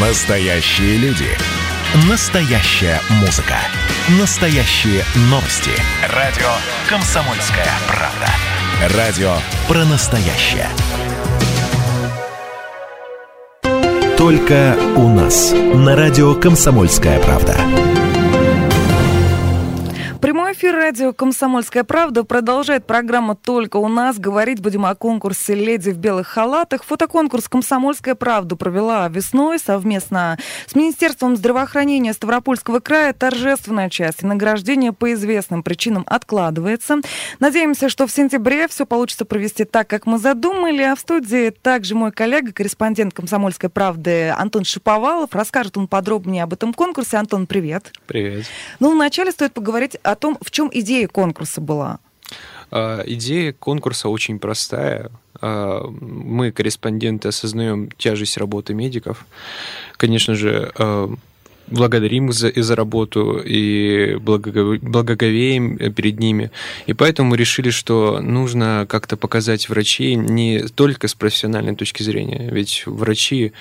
Настоящие люди. Настоящая музыка. Настоящие новости. Радио «Комсомольская правда». Радио про настоящее. Только у нас. На радио «Комсомольская правда». Прямой эфир радио «Комсомольская правда» продолжает программа «Только у нас». Говорить будем о конкурсе «Леди в белых халатах». Фотоконкурс «Комсомольская правда» провела весной совместно с Министерством здравоохранения Ставропольского края. Торжественная часть награждения по известным причинам откладывается. Надеемся, что в сентябре все получится провести так, как мы задумали. А в студии также мой коллега, корреспондент «Комсомольской правды» Антон Шиповалов. Расскажет он подробнее об этом конкурсе. Антон, привет. Привет. Ну, вначале стоит поговорить о том, в чем идея конкурса была. А, идея конкурса очень простая. А, мы, корреспонденты, осознаем тяжесть работы медиков. Конечно же, а, благодарим за, за работу и благоговеем перед ними. И поэтому мы решили, что нужно как-то показать врачей не только с профессиональной точки зрения. Ведь врачи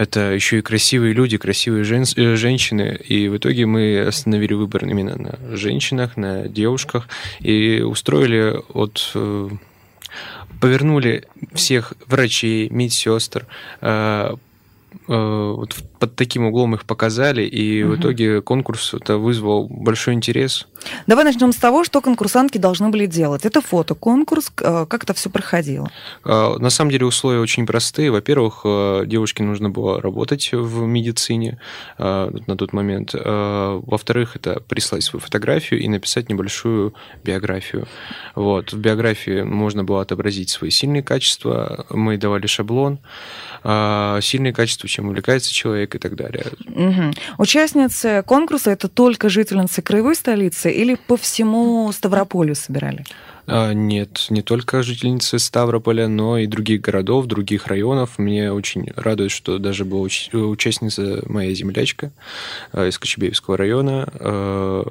это еще и красивые люди, красивые жен, э, женщины. И в итоге мы остановили выбор именно на женщинах, на девушках. И устроили от э, повернули всех врачей, медсестр, э, вот под таким углом их показали, и угу. в итоге конкурс это вызвал большой интерес. Давай начнем с того, что конкурсантки должны были делать. Это фотоконкурс, э, как это все проходило? А, на самом деле условия очень простые. Во-первых, э, девушке нужно было работать в медицине э, на тот момент. Во-вторых, это прислать свою фотографию и написать небольшую биографию. Вот. В биографии можно было отобразить свои сильные качества. Мы давали шаблон. Сильные качества, чем увлекается человек, человек и так далее. Угу. Участницы конкурса это только жительницы краевой столицы или по всему Ставрополю собирали? А, нет, не только жительницы Ставрополя, но и других городов, других районов. Мне очень радует, что даже была участница моя землячка а, из Кочебеевского района. А,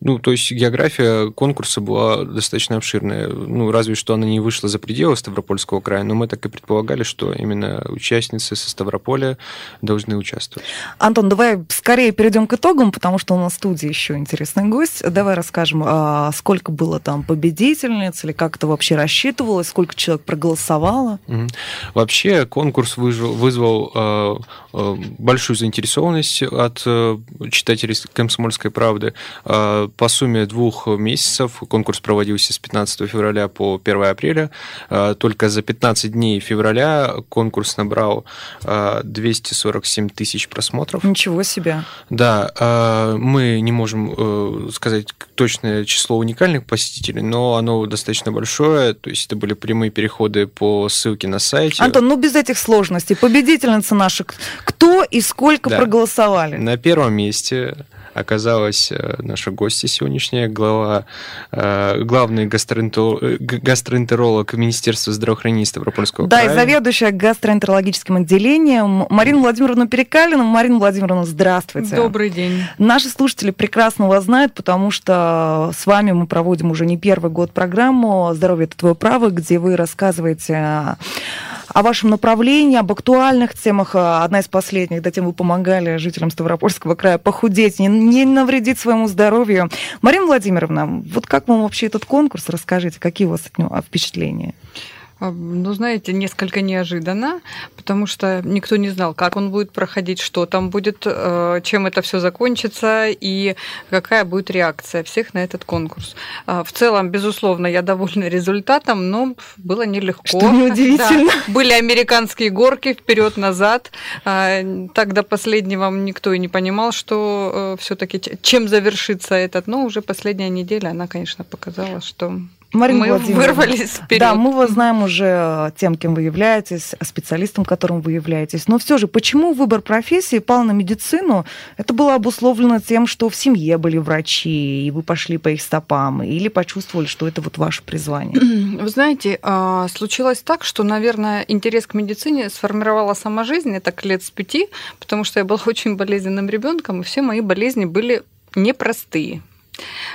ну, то есть география конкурса была достаточно обширная. Ну, разве что она не вышла за пределы Ставропольского края, но мы так и предполагали, что именно участницы со Ставрополя должны участвовать. Антон, давай скорее перейдем к итогам, потому что у нас в студии еще интересный гость. Давай расскажем, сколько было там победителей, победительниц, или как это вообще рассчитывалось, сколько человек проголосовало? Вообще конкурс вызвал, вызвал э, э, большую заинтересованность от э, читателей «Комсомольской правды». Э, по сумме двух месяцев конкурс проводился с 15 февраля по 1 апреля. Э, только за 15 дней февраля конкурс набрал э, 247 тысяч просмотров. Ничего себе! Да, э, мы не можем э, сказать точное число уникальных посетителей, но оно достаточно большое, то есть это были прямые переходы по ссылке на сайте. Антон, ну без этих сложностей, победительница наша, кто и сколько да. проголосовали? На первом месте оказалась э, наша гостья сегодняшняя, глава, э, главный гастроэнтеролог Министерства здравоохранения Ставропольского да, края. Да, и заведующая гастроэнтерологическим отделением Марина Владимировна Перекалина. Марина Владимировна, здравствуйте. Добрый день. Наши слушатели прекрасно вас знают, потому что с вами мы проводим уже не первый год программу «Здоровье – это твое право», где вы рассказываете о вашем направлении, об актуальных темах. А, одна из последних, да, тем вы помогали жителям Ставропольского края похудеть, не, не навредить своему здоровью. Марина Владимировна, вот как вам вообще этот конкурс? Расскажите, какие у вас от него впечатления? А, ну, знаете, несколько неожиданно, потому что никто не знал, как он будет проходить, что там будет, э, чем это все закончится и какая будет реакция всех на этот конкурс. А, в целом, безусловно, я довольна результатом, но было нелегко. Что неудивительно. Да, были американские горки вперед-назад. А, так до последнего никто и не понимал, что э, все-таки чем завершится этот. Но уже последняя неделя, она, конечно, показала, что Марина мы вырвались вперед. Да, мы вас знаем уже тем, кем вы являетесь, специалистом, которым вы являетесь. Но все же, почему выбор профессии пал на медицину? Это было обусловлено тем, что в семье были врачи, и вы пошли по их стопам, или почувствовали, что это вот ваше призвание? Вы знаете, а, случилось так, что, наверное, интерес к медицине сформировала сама жизнь, это к лет с пяти, потому что я была очень болезненным ребенком, и все мои болезни были непростые.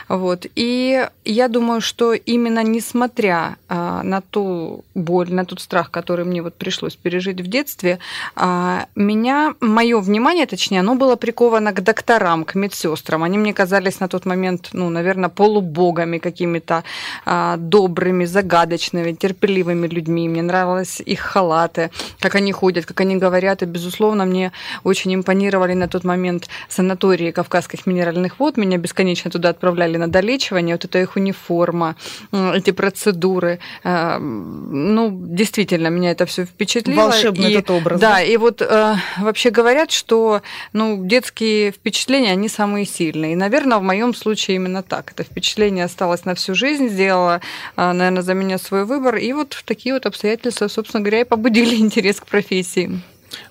Вот. И я думаю, что именно несмотря а, на ту боль, на тот страх, который мне вот пришлось пережить в детстве, а, меня, мое внимание, точнее, оно было приковано к докторам, к медсестрам. Они мне казались на тот момент, ну, наверное, полубогами какими-то а, добрыми, загадочными, терпеливыми людьми. Мне нравились их халаты, как они ходят, как они говорят. И, безусловно, мне очень импонировали на тот момент санатории Кавказских минеральных вод. Меня бесконечно туда отправляли на долечивание. Вот это их униформа, эти процедуры. Э, ну, действительно, меня это все впечатлило. Волшебный и, этот образ. Да, и вот э, вообще говорят, что ну, детские впечатления, они самые сильные. И, наверное, в моем случае именно так. Это впечатление осталось на всю жизнь, сделала, э, наверное, за меня свой выбор. И вот такие вот обстоятельства, собственно говоря, и побудили интерес к профессии.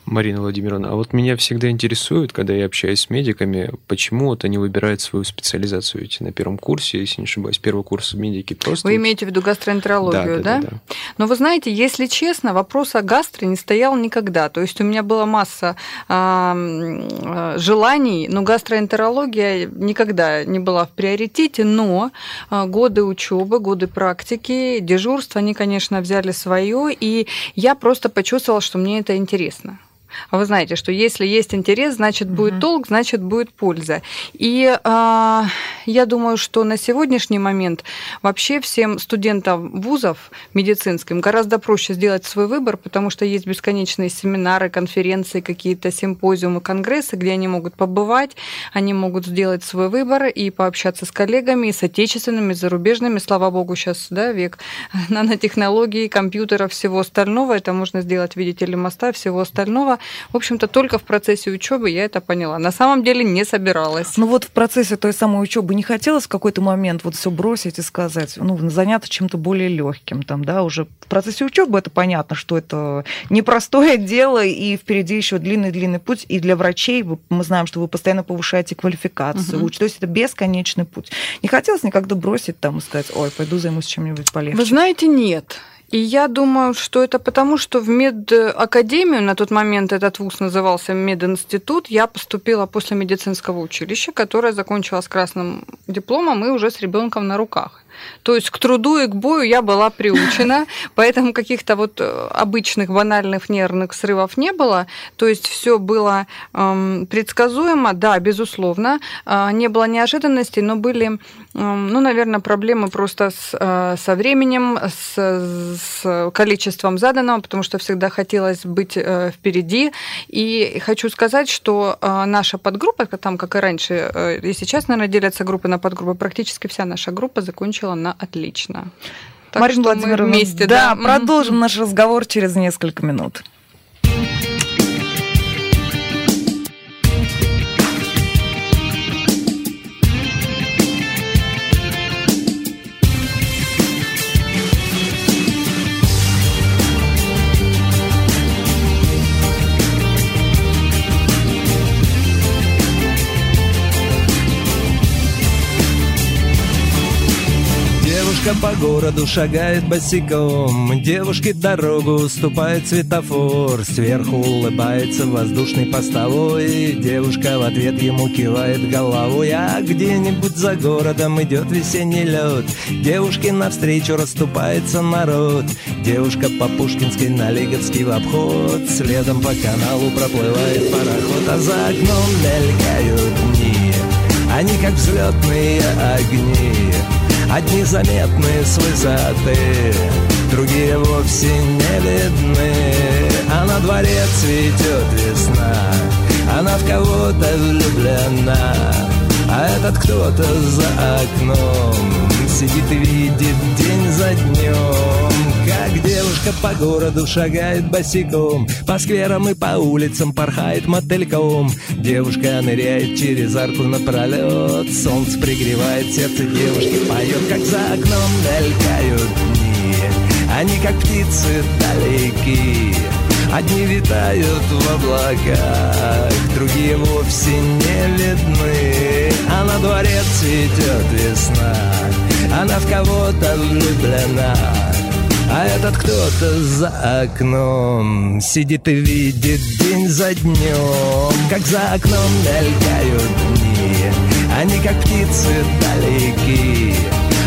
Марина Владимировна, а вот меня всегда интересует, когда я общаюсь с медиками, почему вот они выбирают свою специализацию. Ведь на первом курсе, если не ошибаюсь, первый курс медики просто... Вы имеете в виду гастроэнтерологию, да? да? да, да, да. Но вы знаете, если честно, вопрос о гастро не стоял никогда. То есть у меня была масса э, желаний, но гастроэнтерология никогда не была в приоритете, но годы учебы, годы практики, дежурства, они, конечно, взяли свое, и я просто почувствовала, что мне это интересно. А вы знаете, что если есть интерес, значит будет угу. толк, значит будет польза. И э, я думаю, что на сегодняшний момент вообще всем студентам вузов медицинским гораздо проще сделать свой выбор, потому что есть бесконечные семинары, конференции, какие-то симпозиумы, конгрессы, где они могут побывать, они могут сделать свой выбор и пообщаться с коллегами, и с отечественными, и зарубежными. Слава богу, сейчас да, век нанотехнологий, компьютеров, всего остального. Это можно сделать, видите ли, моста, всего остального. В общем-то, только в процессе учебы я это поняла. На самом деле не собиралась. Ну вот в процессе той самой учебы не хотелось в какой-то момент вот все бросить и сказать, ну, заняться чем-то более легким, там, да, уже в процессе учебы это понятно, что это непростое дело, и впереди еще длинный-длинный путь, и для врачей мы знаем, что вы постоянно повышаете квалификацию, угу. то есть это бесконечный путь. Не хотелось никогда бросить там и сказать, ой, пойду займусь чем-нибудь полегче. Вы знаете, нет. И я думаю, что это потому, что в медакадемию, на тот момент этот вуз назывался мединститут, я поступила после медицинского училища, которое закончила с красным дипломом и уже с ребенком на руках. То есть к труду и к бою я была приучена, поэтому каких-то вот э, обычных банальных нервных срывов не было. То есть все было эм, предсказуемо, да, безусловно. Э, не было неожиданностей, но были, эм, ну, наверное, проблемы просто с, э, со временем, с, с количеством заданного, потому что всегда хотелось быть э, впереди. И хочу сказать, что э, наша подгруппа, там, как и раньше, э, и сейчас, наверное, делятся группы на подгруппы, практически вся наша группа закончила закончила на отлично. Так Марина Владимировна, вместе, да, да, продолжим наш разговор через несколько минут. Девушка по городу шагает босиком. Девушке дорогу уступает светофор. Сверху улыбается воздушный постовой Девушка в ответ ему кивает головой. А где-нибудь за городом идет весенний лед. Девушке навстречу расступается народ. Девушка по Пушкинской на Лиговский в обход. Следом по каналу проплывает пароход. А за окном мелькают дни. Они как взлетные огни Одни заметны с высоты, другие вовсе не видны. А на дворе цветет весна, она в кого-то влюблена. А этот кто-то за окном сидит и видит день за днем. Как девушка по городу шагает босиком По скверам и по улицам порхает мотыльком Девушка ныряет через арку напролет Солнце пригревает сердце девушки Поет, как за окном мелькают дни Они как птицы далеки Одни витают в облаках, другие вовсе не видны. А на дворе цветет весна, она в кого-то влюблена. А этот кто-то за окном Сидит и видит день за днем. Как за окном мелькают дни Они как птицы далеки.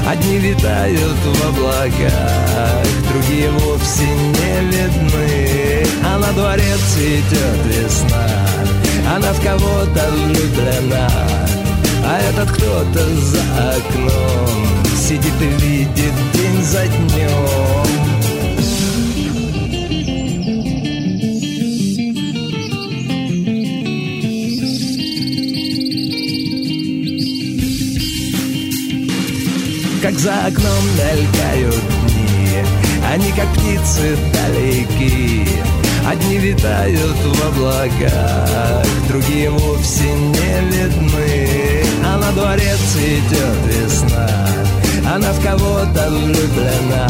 Одни витают в облаках Другие вовсе не видны. А на дворе цветет весна Она в кого-то влюблена. А этот кто-то за окном Сидит и видит день за днем за окном мелькают дни. Они как птицы далеки Одни витают в облаках Другие вовсе не видны. А на дворе цветет весна. Она в кого-то влюблена.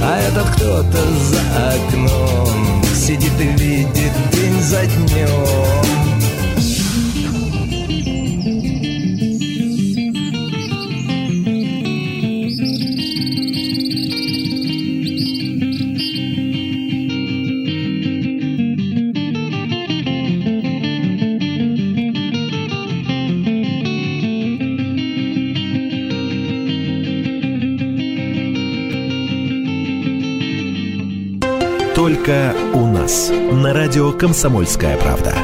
А этот кто-то за окном Сидит и видит день за днем Только у нас. На радио «Комсомольская правда».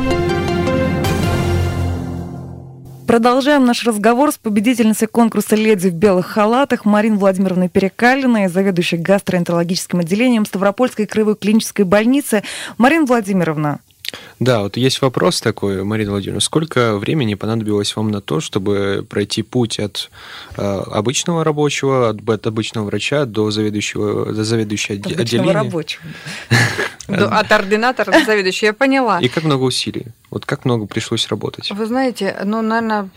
Продолжаем наш разговор с победительницей конкурса «Леди в белых халатах» Мариной Владимировной Перекалиной, заведующей гастроэнтерологическим отделением Ставропольской краевой клинической больницы. Марина Владимировна, да, вот есть вопрос такой, Марина Владимировна. Сколько времени понадобилось вам на то, чтобы пройти путь от э, обычного рабочего, от, от обычного врача до заведующего, до заведующего обычного отделения? рабочего. От ординатора до заведующего, я поняла. И как много усилий? Вот как много пришлось работать? Вы знаете, ну, наверное,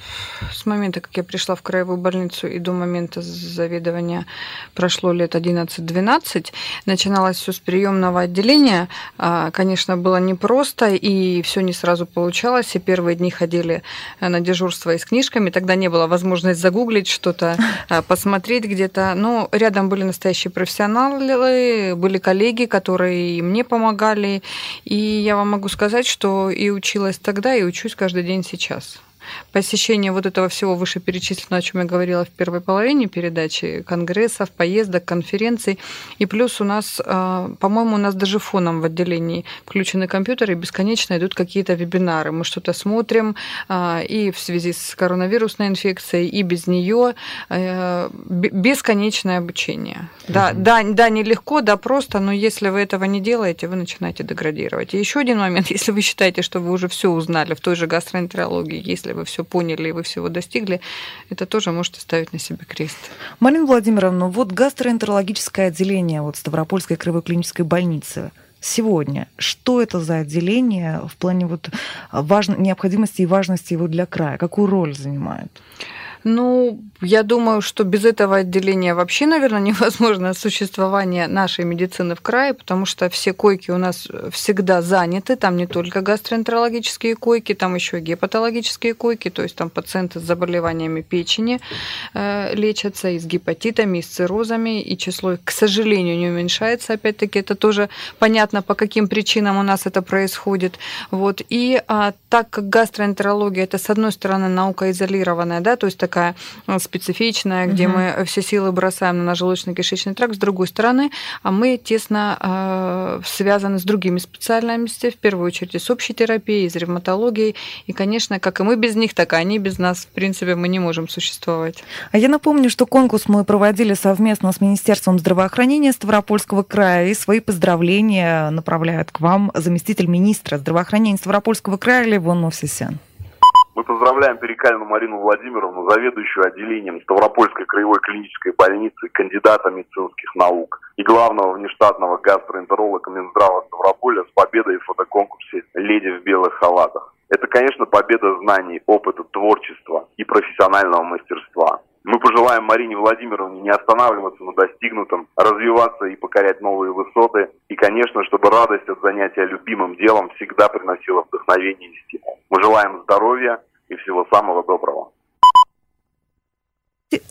с момента, как я пришла в краевую больницу и до момента заведования прошло лет 11-12, начиналось все с приемного отделения. А, конечно, было непросто, и все не сразу получалось. И первые дни ходили на дежурство и с книжками. Тогда не было возможности загуглить что-то, а, посмотреть где-то. Но рядом были настоящие профессионалы, были коллеги, которые мне помогали. И я вам могу сказать, что и училась тогда и учусь каждый день сейчас посещение вот этого всего вышеперечисленного, о чем я говорила в первой половине передачи, конгрессов, поездок, конференций. И плюс у нас, а, по-моему, у нас даже фоном в отделении включены компьютеры, и бесконечно идут какие-то вебинары. Мы что-то смотрим а, и в связи с коронавирусной инфекцией, и без нее э, бесконечное обучение. Да, да, да, нелегко, да, просто, но если вы этого не делаете, вы начинаете деградировать. И еще один момент, если вы считаете, что вы уже все узнали в той же гастроэнтерологии, если вы все поняли и вы всего достигли, это тоже можете ставить на себе крест. Марина Владимировна, вот гастроэнтерологическое отделение вот Ставропольской краевой клинической больницы сегодня. Что это за отделение в плане вот важ... необходимости и важности его для края? Какую роль занимает? Ну, я думаю, что без этого отделения вообще, наверное, невозможно существование нашей медицины в крае, потому что все койки у нас всегда заняты. Там не только гастроэнтерологические койки, там еще и гепатологические койки, то есть там пациенты с заболеваниями печени э, лечатся, и с гепатитами, и с циррозами, и число, к сожалению, не уменьшается. Опять-таки, это тоже понятно, по каким причинам у нас это происходит. Вот. И а, так как гастроэнтерология это, с одной стороны, наука изолированная, да, то есть такая э, специфичная, где угу. мы все силы бросаем на наш желудочно-кишечный тракт. С другой стороны, а мы тесно э, связаны с другими специальностями, в первую очередь с общей терапией, с ревматологией. И, конечно, как и мы без них, так и они без нас, в принципе, мы не можем существовать. А я напомню, что конкурс мы проводили совместно с Министерством здравоохранения Ставропольского края, и свои поздравления направляют к вам заместитель министра здравоохранения Ставропольского края Левон Мовсисян. Мы поздравляем Перекальну Марину Владимировну, заведующую отделением Ставропольской краевой клинической больницы, кандидата медицинских наук и главного внештатного гастроэнтеролога Минздрава Ставрополя с победой в фотоконкурсе «Леди в белых халатах». Это, конечно, победа знаний, опыта, творчества и профессионального мастерства. Мы пожелаем Марине Владимировне не останавливаться на достигнутом, развиваться и покорять новые высоты. И, конечно, чтобы радость от занятия любимым делом всегда приносила вдохновение и стимул. Мы желаем здоровья и всего самого доброго.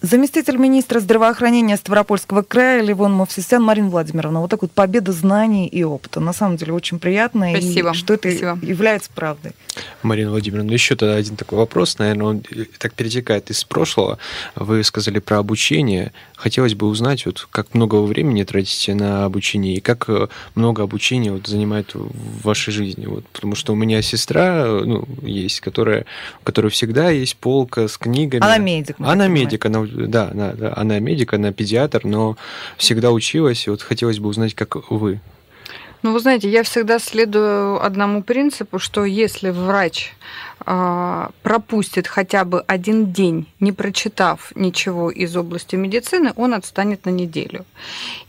Заместитель министра здравоохранения Ставропольского края Левон Мовсисян Марина Владимировна. Вот такая вот победа знаний и опыта. На самом деле очень приятно. Спасибо. И что это Спасибо. является правдой. Марина Владимировна, еще тогда один такой вопрос, наверное, он так перетекает из прошлого. Вы сказали про обучение. Хотелось бы узнать, вот как много вы времени тратите на обучение и как э, много обучения вот занимает в вашей жизни. Вот, потому что у меня сестра ну, есть, которая, у которой всегда есть полка с книгами. Она медик. Она медик, она, да, она, она медик, она педиатр, но всегда училась, и вот хотелось бы узнать, как вы. Ну, вы знаете, я всегда следую одному принципу, что если врач а, пропустит хотя бы один день, не прочитав ничего из области медицины, он отстанет на неделю.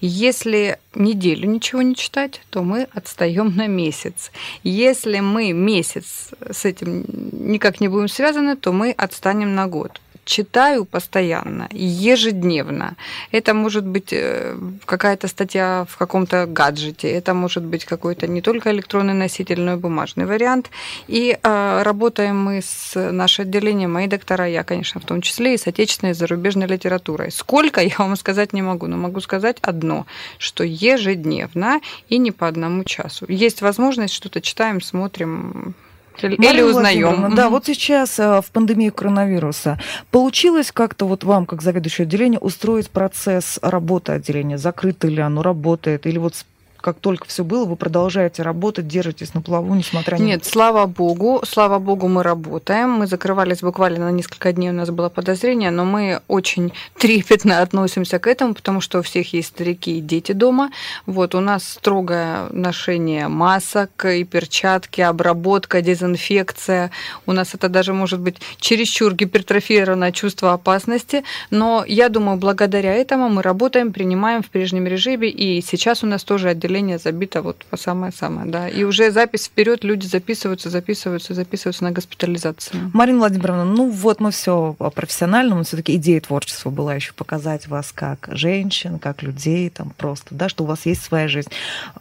Если неделю ничего не читать, то мы отстаем на месяц. Если мы месяц с этим никак не будем связаны, то мы отстанем на год читаю постоянно, ежедневно. Это может быть э, какая-то статья в каком-то гаджете, это может быть какой-то не только электронный носитель, но и бумажный вариант. И э, работаем мы с нашим отделением, мои доктора, я, конечно, в том числе, и с отечественной и зарубежной литературой. Сколько, я вам сказать не могу, но могу сказать одно, что ежедневно и не по одному часу. Есть возможность, что-то читаем, смотрим, или узнаем. Владимировна, Да, вот сейчас э, в пандемию коронавируса получилось как-то вот вам, как заведующее отделение, устроить процесс работы отделения? Закрыто ли оно, работает? Или вот как только все было, вы продолжаете работать, держитесь на плаву, несмотря на... Нет, слава богу, слава богу, мы работаем. Мы закрывались буквально на несколько дней, у нас было подозрение, но мы очень трепетно относимся к этому, потому что у всех есть старики и дети дома. Вот, у нас строгое ношение масок и перчатки, обработка, дезинфекция. У нас это даже может быть чересчур гипертрофированное чувство опасности, но я думаю, благодаря этому мы работаем, принимаем в прежнем режиме, и сейчас у нас тоже отделение забито вот по самое-самое, да. И уже запись вперед, люди записываются, записываются, записываются на госпитализацию. Марина Владимировна, ну вот мы все профессионально, но все-таки идея творчества была еще показать вас как женщин, как людей, там просто, да, что у вас есть своя жизнь.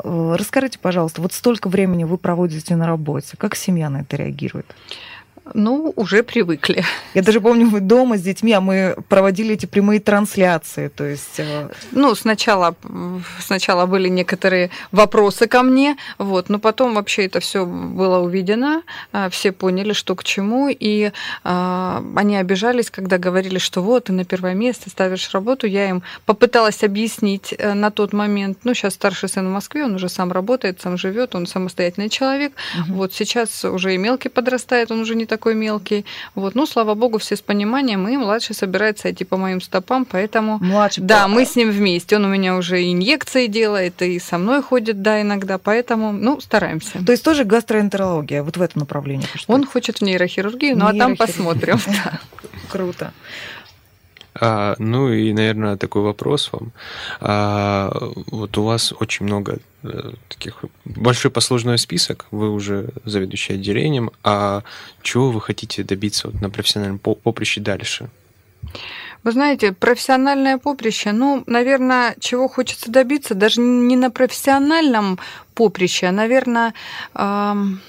Э, Расскажите, пожалуйста, вот столько времени вы проводите на работе, как семья на это реагирует? Ну, уже привыкли. Я даже помню, вы дома с детьми, а мы проводили эти прямые трансляции, то есть... э, Ну, сначала, сначала были некоторые вопросы ко мне, вот, но потом вообще это все было увидено, а, все поняли, что к чему, и а, они обижались, когда говорили, что вот, ты на первое место ставишь работу. Я им попыталась объяснить э, на тот момент, ну, сейчас старший сын в Москве, он уже сам работает, сам живет, он самостоятельный человек, Мгм. вот сейчас уже и мелкий подрастает, он уже не такой мелкий, вот, ну, слава богу, все с пониманием, и младший собирается идти по моим стопам, поэтому Младший. да, мы с ним вместе. Он у меня уже инъекции делает, и со мной ходит, да, иногда. Поэтому, ну, стараемся. То есть тоже гастроэнтерология, вот в этом направлении. что Он хочет в нейрохирургию, ну а там посмотрим. Круто. А, ну и, наверное, такой вопрос вам. А, вот у вас очень много э, таких большой послужной список, вы уже заведующий отделением, а чего вы хотите добиться вот на профессиональном по- поприще дальше? Вы знаете, профессиональное поприще, ну, наверное, чего хочется добиться, даже не на профессиональном поприще, а, наверное, ам,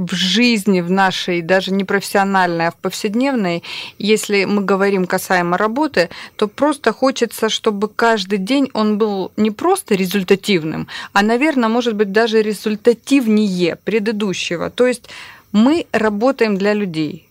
в жизни, в нашей, даже не профессиональной, а в повседневной, если мы говорим касаемо работы, то просто хочется, чтобы каждый день он был не просто результативным, а, наверное, может быть, даже результативнее предыдущего. То есть мы работаем для людей.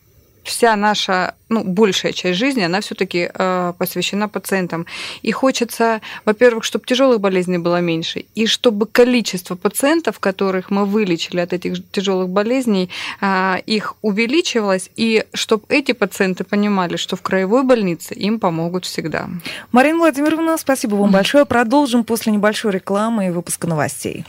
Вся наша, ну, большая часть жизни, она все-таки э, посвящена пациентам. И хочется, во-первых, чтобы тяжелых болезней было меньше, и чтобы количество пациентов, которых мы вылечили от этих тяжелых болезней, э, их увеличивалось, и чтобы эти пациенты понимали, что в краевой больнице им помогут всегда. Марина Владимировна, спасибо вам большое. Продолжим после небольшой рекламы и выпуска новостей.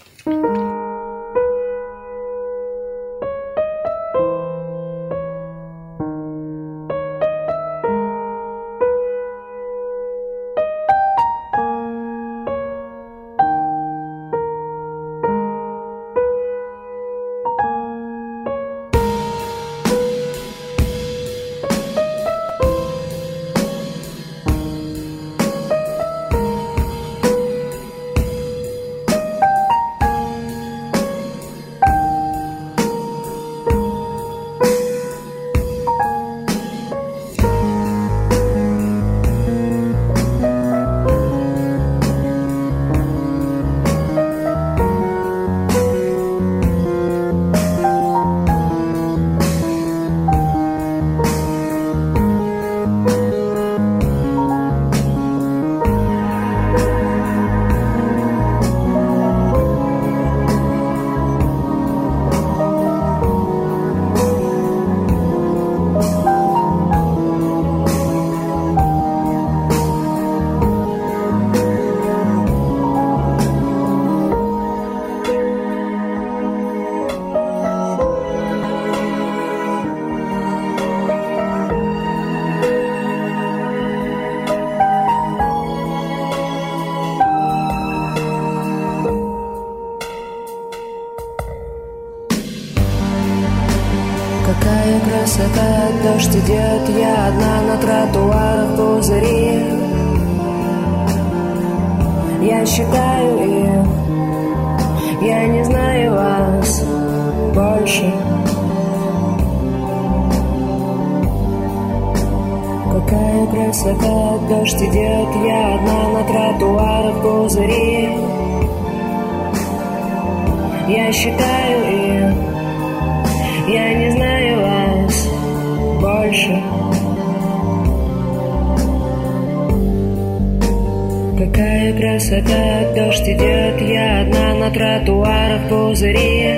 Какая красота, дождь идет, я одна на тротуарах пузыри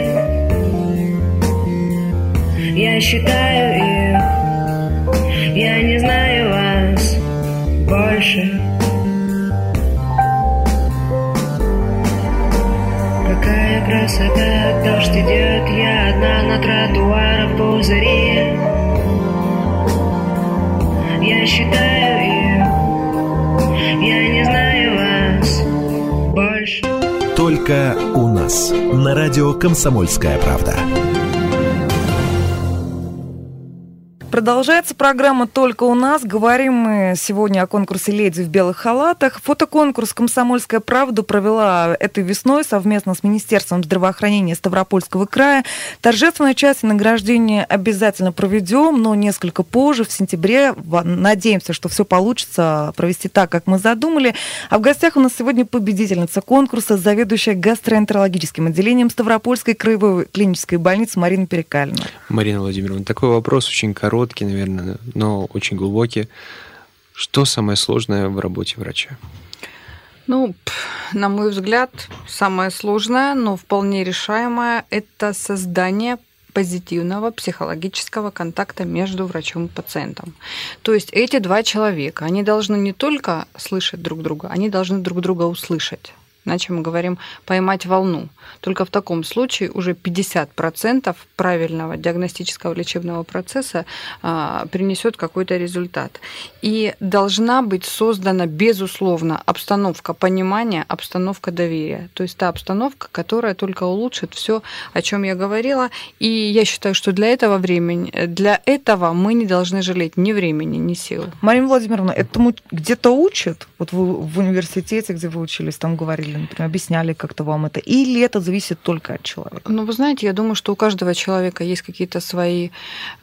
Я считаю их, я не знаю вас больше. Какая красота, дождь идет, я одна на тротуарах пузыри. Я считаю Только у нас. На радио «Комсомольская правда». Продолжается программа «Только у нас». Говорим мы сегодня о конкурсе «Леди в белых халатах». Фотоконкурс «Комсомольская правда» провела этой весной совместно с Министерством здравоохранения Ставропольского края. Торжественную часть награждения обязательно проведем, но несколько позже, в сентябре. Надеемся, что все получится провести так, как мы задумали. А в гостях у нас сегодня победительница конкурса, заведующая гастроэнтерологическим отделением Ставропольской краевой клинической больницы Марина Перекалина. Марина Владимировна, такой вопрос очень короткий короткий, наверное, но очень глубокий. Что самое сложное в работе врача? Ну, на мой взгляд, самое сложное, но вполне решаемое – это создание позитивного психологического контакта между врачом и пациентом. То есть эти два человека, они должны не только слышать друг друга, они должны друг друга услышать. Иначе мы говорим поймать волну. Только в таком случае уже 50% правильного диагностического лечебного процесса а, принесет какой-то результат. И должна быть создана, безусловно, обстановка понимания, обстановка доверия. То есть та обстановка, которая только улучшит все, о чем я говорила. И я считаю, что для этого времени, для этого мы не должны жалеть ни времени, ни сил. Марина Владимировна, этому где-то учат? Вот вы в университете, где вы учились, там говорили или, например, объясняли как-то вам это? Или это зависит только от человека? Ну, вы знаете, я думаю, что у каждого человека есть какие-то свои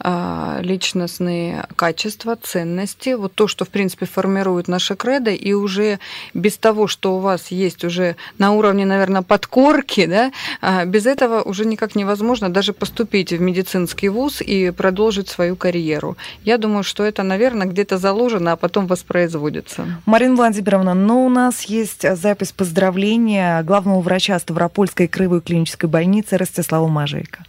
э, личностные качества, ценности. Вот то, что, в принципе, формирует наше кредо, и уже без того, что у вас есть уже на уровне, наверное, подкорки, да, э, без этого уже никак невозможно даже поступить в медицинский вуз и продолжить свою карьеру. Я думаю, что это, наверное, где-то заложено, а потом воспроизводится. Марина Владимировна, ну, у нас есть запись поздравления главного врача Ставропольской краевой клинической больницы Ростислава Мажейко.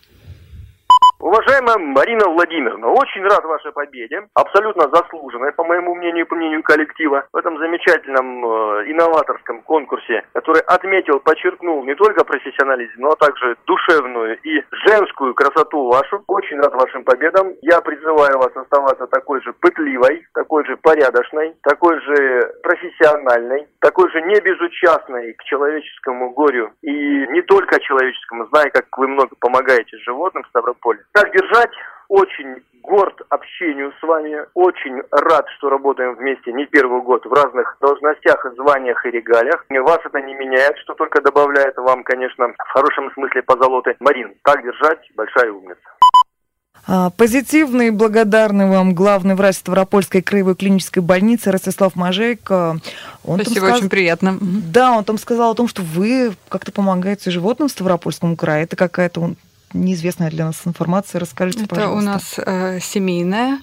Уважаемая Марина Владимировна, очень рад вашей победе, абсолютно заслуженной, по моему мнению и по мнению коллектива, в этом замечательном э, инноваторском конкурсе, который отметил, подчеркнул не только профессионализм, но также душевную и женскую красоту вашу. Очень рад вашим победам. Я призываю вас оставаться такой же пытливой, такой же порядочной, такой же профессиональной, такой же не безучастной к человеческому горю и не только человеческому, зная, как вы много помогаете животным в Ставрополе. Так держать. Очень горд общению с вами. Очень рад, что работаем вместе не первый год в разных должностях, званиях и регалиях. Вас это не меняет, что только добавляет вам, конечно, в хорошем смысле позолоты. Марин, так держать. Большая умница. А, позитивный и благодарный вам главный врач Ставропольской краевой клинической больницы Ростислав Мажейко. Он Спасибо, сказ... очень приятно. Да, он там сказал о том, что вы как-то помогаете животным в Ставропольском крае. Это какая-то неизвестная для нас информация. Расскажите, Это пожалуйста. у нас э, семейная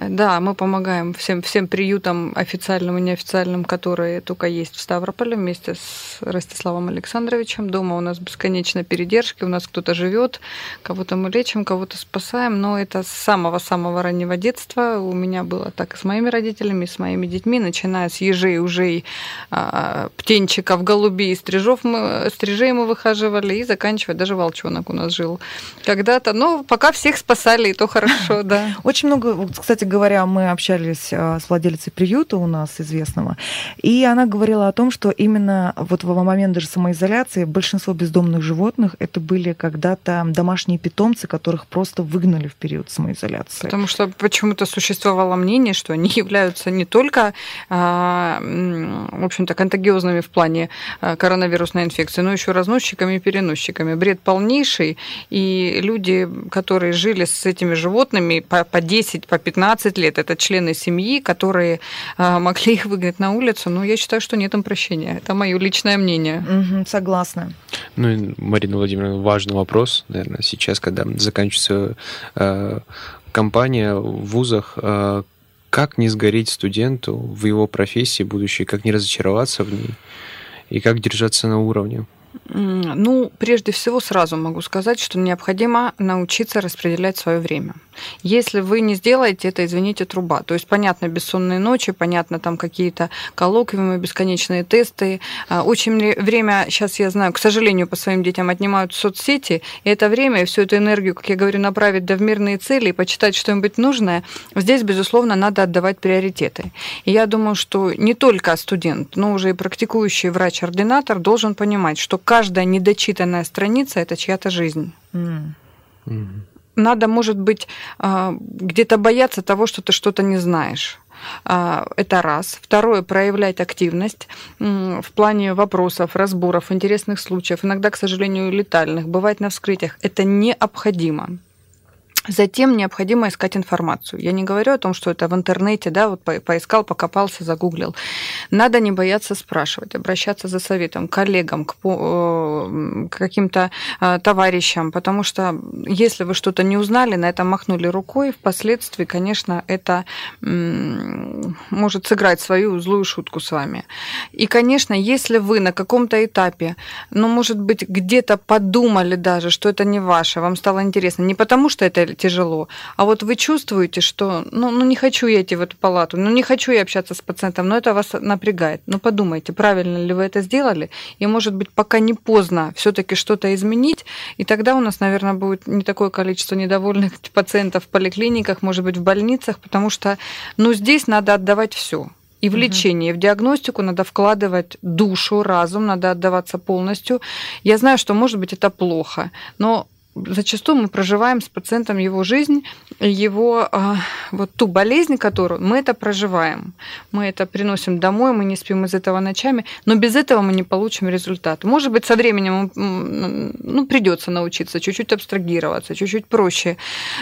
да, мы помогаем всем, всем приютам официальным и неофициальным, которые только есть в Ставрополе вместе с Ростиславом Александровичем. Дома у нас бесконечно передержки, у нас кто-то живет, кого-то мы лечим, кого-то спасаем, но это с самого-самого раннего детства. У меня было так и с моими родителями, и с моими детьми, начиная с ежей, ужей, а, птенчиков, голубей, стрижов мы, стрижей мы выхаживали, и заканчивая даже волчонок у нас жил когда-то. Но пока всех спасали, и то хорошо, да. Очень много, кстати, говоря, мы общались а, с владельцей приюта у нас известного, и она говорила о том, что именно вот в момент даже самоизоляции большинство бездомных животных это были когда-то домашние питомцы, которых просто выгнали в период самоизоляции. Потому что почему-то существовало мнение, что они являются не только, а, в общем-то, контагиозными в плане а, коронавирусной инфекции, но еще разносчиками и переносчиками. Бред полнейший, и люди, которые жили с этими животными по 10, по 15 лет, это члены семьи, которые а, могли их выгнать на улицу, но я считаю, что нет им прощения. Это мое личное мнение. Угу, согласна. Ну, и, Марина Владимировна, важный вопрос, наверное, сейчас, когда заканчивается э, кампания в вузах, э, как не сгореть студенту в его профессии будущей, как не разочароваться в ней и как держаться на уровне? Ну, прежде всего, сразу могу сказать, что необходимо научиться распределять свое время. Если вы не сделаете это, извините, труба. То есть, понятно, бессонные ночи, понятно, там какие-то коллоквиумы, бесконечные тесты. А, очень время, сейчас я знаю, к сожалению, по своим детям отнимают соцсети, и это время, и всю эту энергию, как я говорю, направить да в мирные цели и почитать что-нибудь нужное, здесь, безусловно, надо отдавать приоритеты. И я думаю, что не только студент, но уже и практикующий врач-ординатор должен понимать, что каждая недочитанная страница – это чья-то жизнь. Mm. Mm надо, может быть, а, где-то бояться того, что ты что-то не знаешь. А, это раз. Второе, проявлять активность в плане вопросов, разборов, интересных случаев, иногда, к сожалению, летальных, бывать на вскрытиях. Это необходимо. Затем необходимо искать информацию. Я не говорю о том, что это в интернете, да, вот поискал, покопался, загуглил. Надо не бояться спрашивать, обращаться за советом к коллегам, к, э, к каким-то э, товарищам, потому что если вы что-то не узнали, на это махнули рукой, впоследствии, конечно, это может сыграть свою злую шутку с вами. И, конечно, если вы на каком-то этапе, ну, может быть, где-то подумали даже, что это не ваше, вам стало интересно, не потому что это тяжело. А вот вы чувствуете, что ну, ну не хочу я идти в эту палату, ну не хочу я общаться с пациентом, но это вас напрягает. Ну подумайте, правильно ли вы это сделали, и может быть пока не поздно все-таки что-то изменить, и тогда у нас, наверное, будет не такое количество недовольных пациентов в поликлиниках, может быть, в больницах, потому что ну здесь надо отдавать все. И в лечение, и в диагностику надо вкладывать душу, разум, надо отдаваться полностью. Я знаю, что, может быть, это плохо, но зачастую мы проживаем с пациентом его жизнь, его а, вот ту болезнь, которую мы это проживаем. Мы это приносим домой, мы не спим из этого ночами, но без этого мы не получим результат. Может быть, со временем ну, придется научиться чуть-чуть абстрагироваться, чуть-чуть проще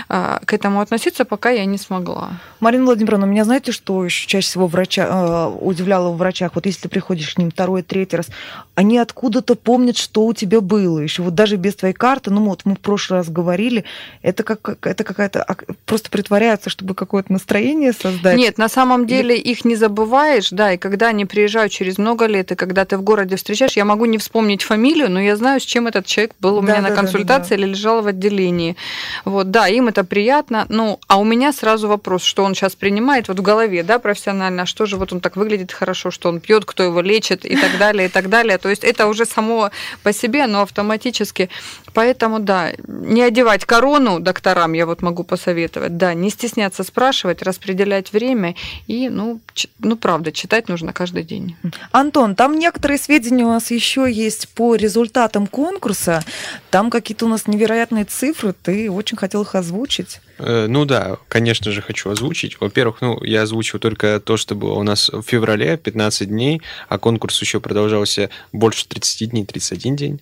а, к этому относиться, пока я не смогла. Марина Владимировна, меня знаете, что чаще всего врача, а, удивляло в врачах? Вот если ты приходишь к ним второй, третий раз, они откуда-то помнят, что у тебя было. Еще вот даже без твоей карты, ну вот мы прошлый раз говорили, это, как, это какая-то... Просто притворяются, чтобы какое-то настроение создать. Нет, на самом деле их не забываешь, да, и когда они приезжают через много лет, и когда ты в городе встречаешь, я могу не вспомнить фамилию, но я знаю, с чем этот человек был у да, меня да, на консультации да, или лежал в отделении. Вот, да, им это приятно. Ну, а у меня сразу вопрос, что он сейчас принимает вот в голове, да, профессионально, а что же вот он так выглядит хорошо, что он пьет, кто его лечит и так далее, и так далее. То есть это уже само по себе, но автоматически. Поэтому, да, не одевать корону докторам, я вот могу посоветовать, да, не стесняться спрашивать, распределять время и, ну, ч- ну правда, читать нужно каждый день. Антон, там некоторые сведения у нас еще есть по результатам конкурса. Там какие-то у нас невероятные цифры, ты очень хотел их озвучить. Э, ну да, конечно же, хочу озвучить. Во-первых, ну, я озвучил только то, что было у нас в феврале, 15 дней, а конкурс еще продолжался больше 30 дней, 31 день.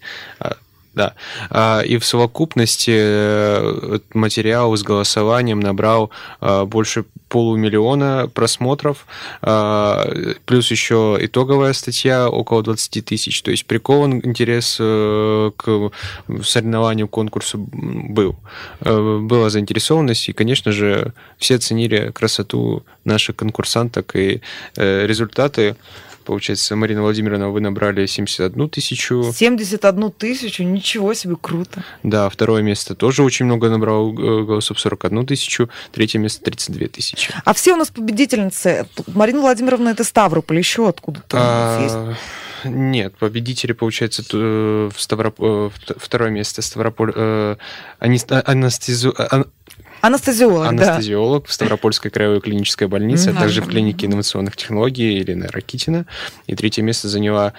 Да. А, и в совокупности э, материал с голосованием набрал а, больше полумиллиона просмотров, а, плюс еще итоговая статья около 20 тысяч. То есть прикован интерес э, к соревнованию, конкурсу был. Э, была заинтересованность, и, конечно же, все оценили красоту наших конкурсанток и результаты. Получается, Марина Владимировна, вы набрали 71 тысячу. 71 тысячу? Ничего себе, круто. Да, второе место тоже очень много набрал э, голосов, 41 тысячу. Третье место 32 тысячи. А все у нас победительницы. Марина Владимировна, это Ставрополь, еще откуда-то а... есть? Нет, победители, получается, в Ставроп... второе место Ставрополь... Анестезию... Анестезиолог, Анестезиолог да. в Ставропольской краевой клинической больнице, mm-hmm. а также в клинике инновационных технологий Елена Ракитина. И третье место заняла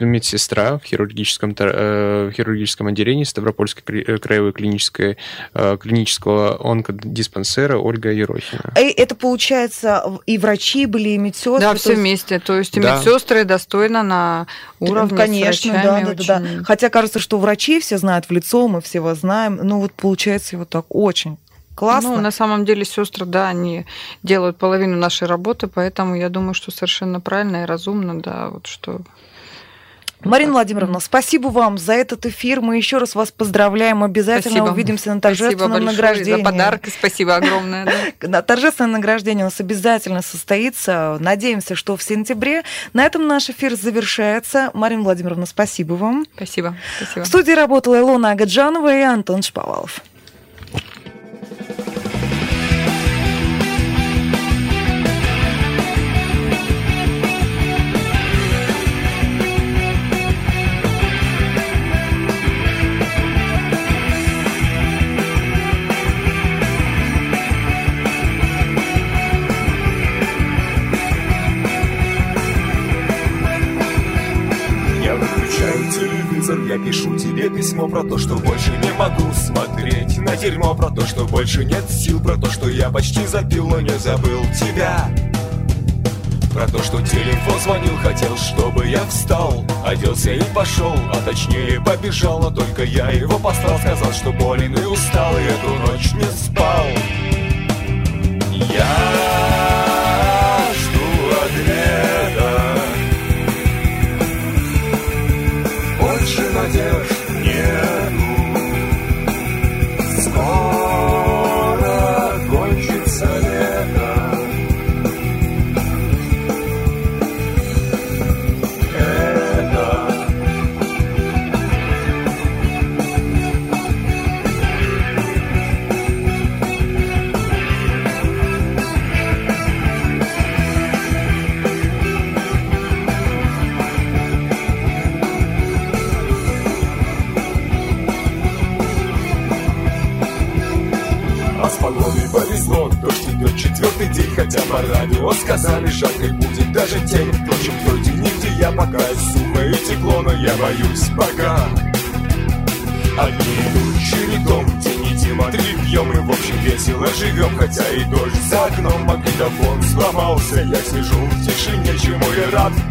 медсестра в хирургическом, э, в хирургическом отделении Ставропольской э, краевой клинической, э, клинического онкодиспансера Ольга Ерохина. И это получается и врачи были, и медсестры? Да, все есть... вместе. То есть и да. медсестры достойно на уровне Конечно, да, да, очень... да. Хотя кажется, что врачи все знают в лицо, мы все вас знаем. Ну вот получается вот так очень Классно. Ну, на самом деле, сестры, да, они делают половину нашей работы, поэтому я думаю, что совершенно правильно и разумно, да, вот что Марина Владимировна, спасибо вам за этот эфир. Мы еще раз вас поздравляем. Обязательно спасибо. увидимся на торжественном спасибо награждении. За подарок. Спасибо огромное. Да. Торжественное награждение у нас обязательно состоится. Надеемся, что в сентябре. На этом наш эфир завершается. Марина Владимировна, спасибо вам. Спасибо. спасибо. В студии работала Илона Агаджанова и Антон Шповалов. Тебе письмо про то, что больше не могу смотреть. На дерьмо про то, что больше нет сил. Про то, что я почти запил, но не забыл тебя. Про то, что телефон звонил, хотел, чтобы я встал. Оделся и пошел, а точнее побежал. Но только я его послал, сказал, что болен и устал И эту ночь не спал. Я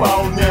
я рад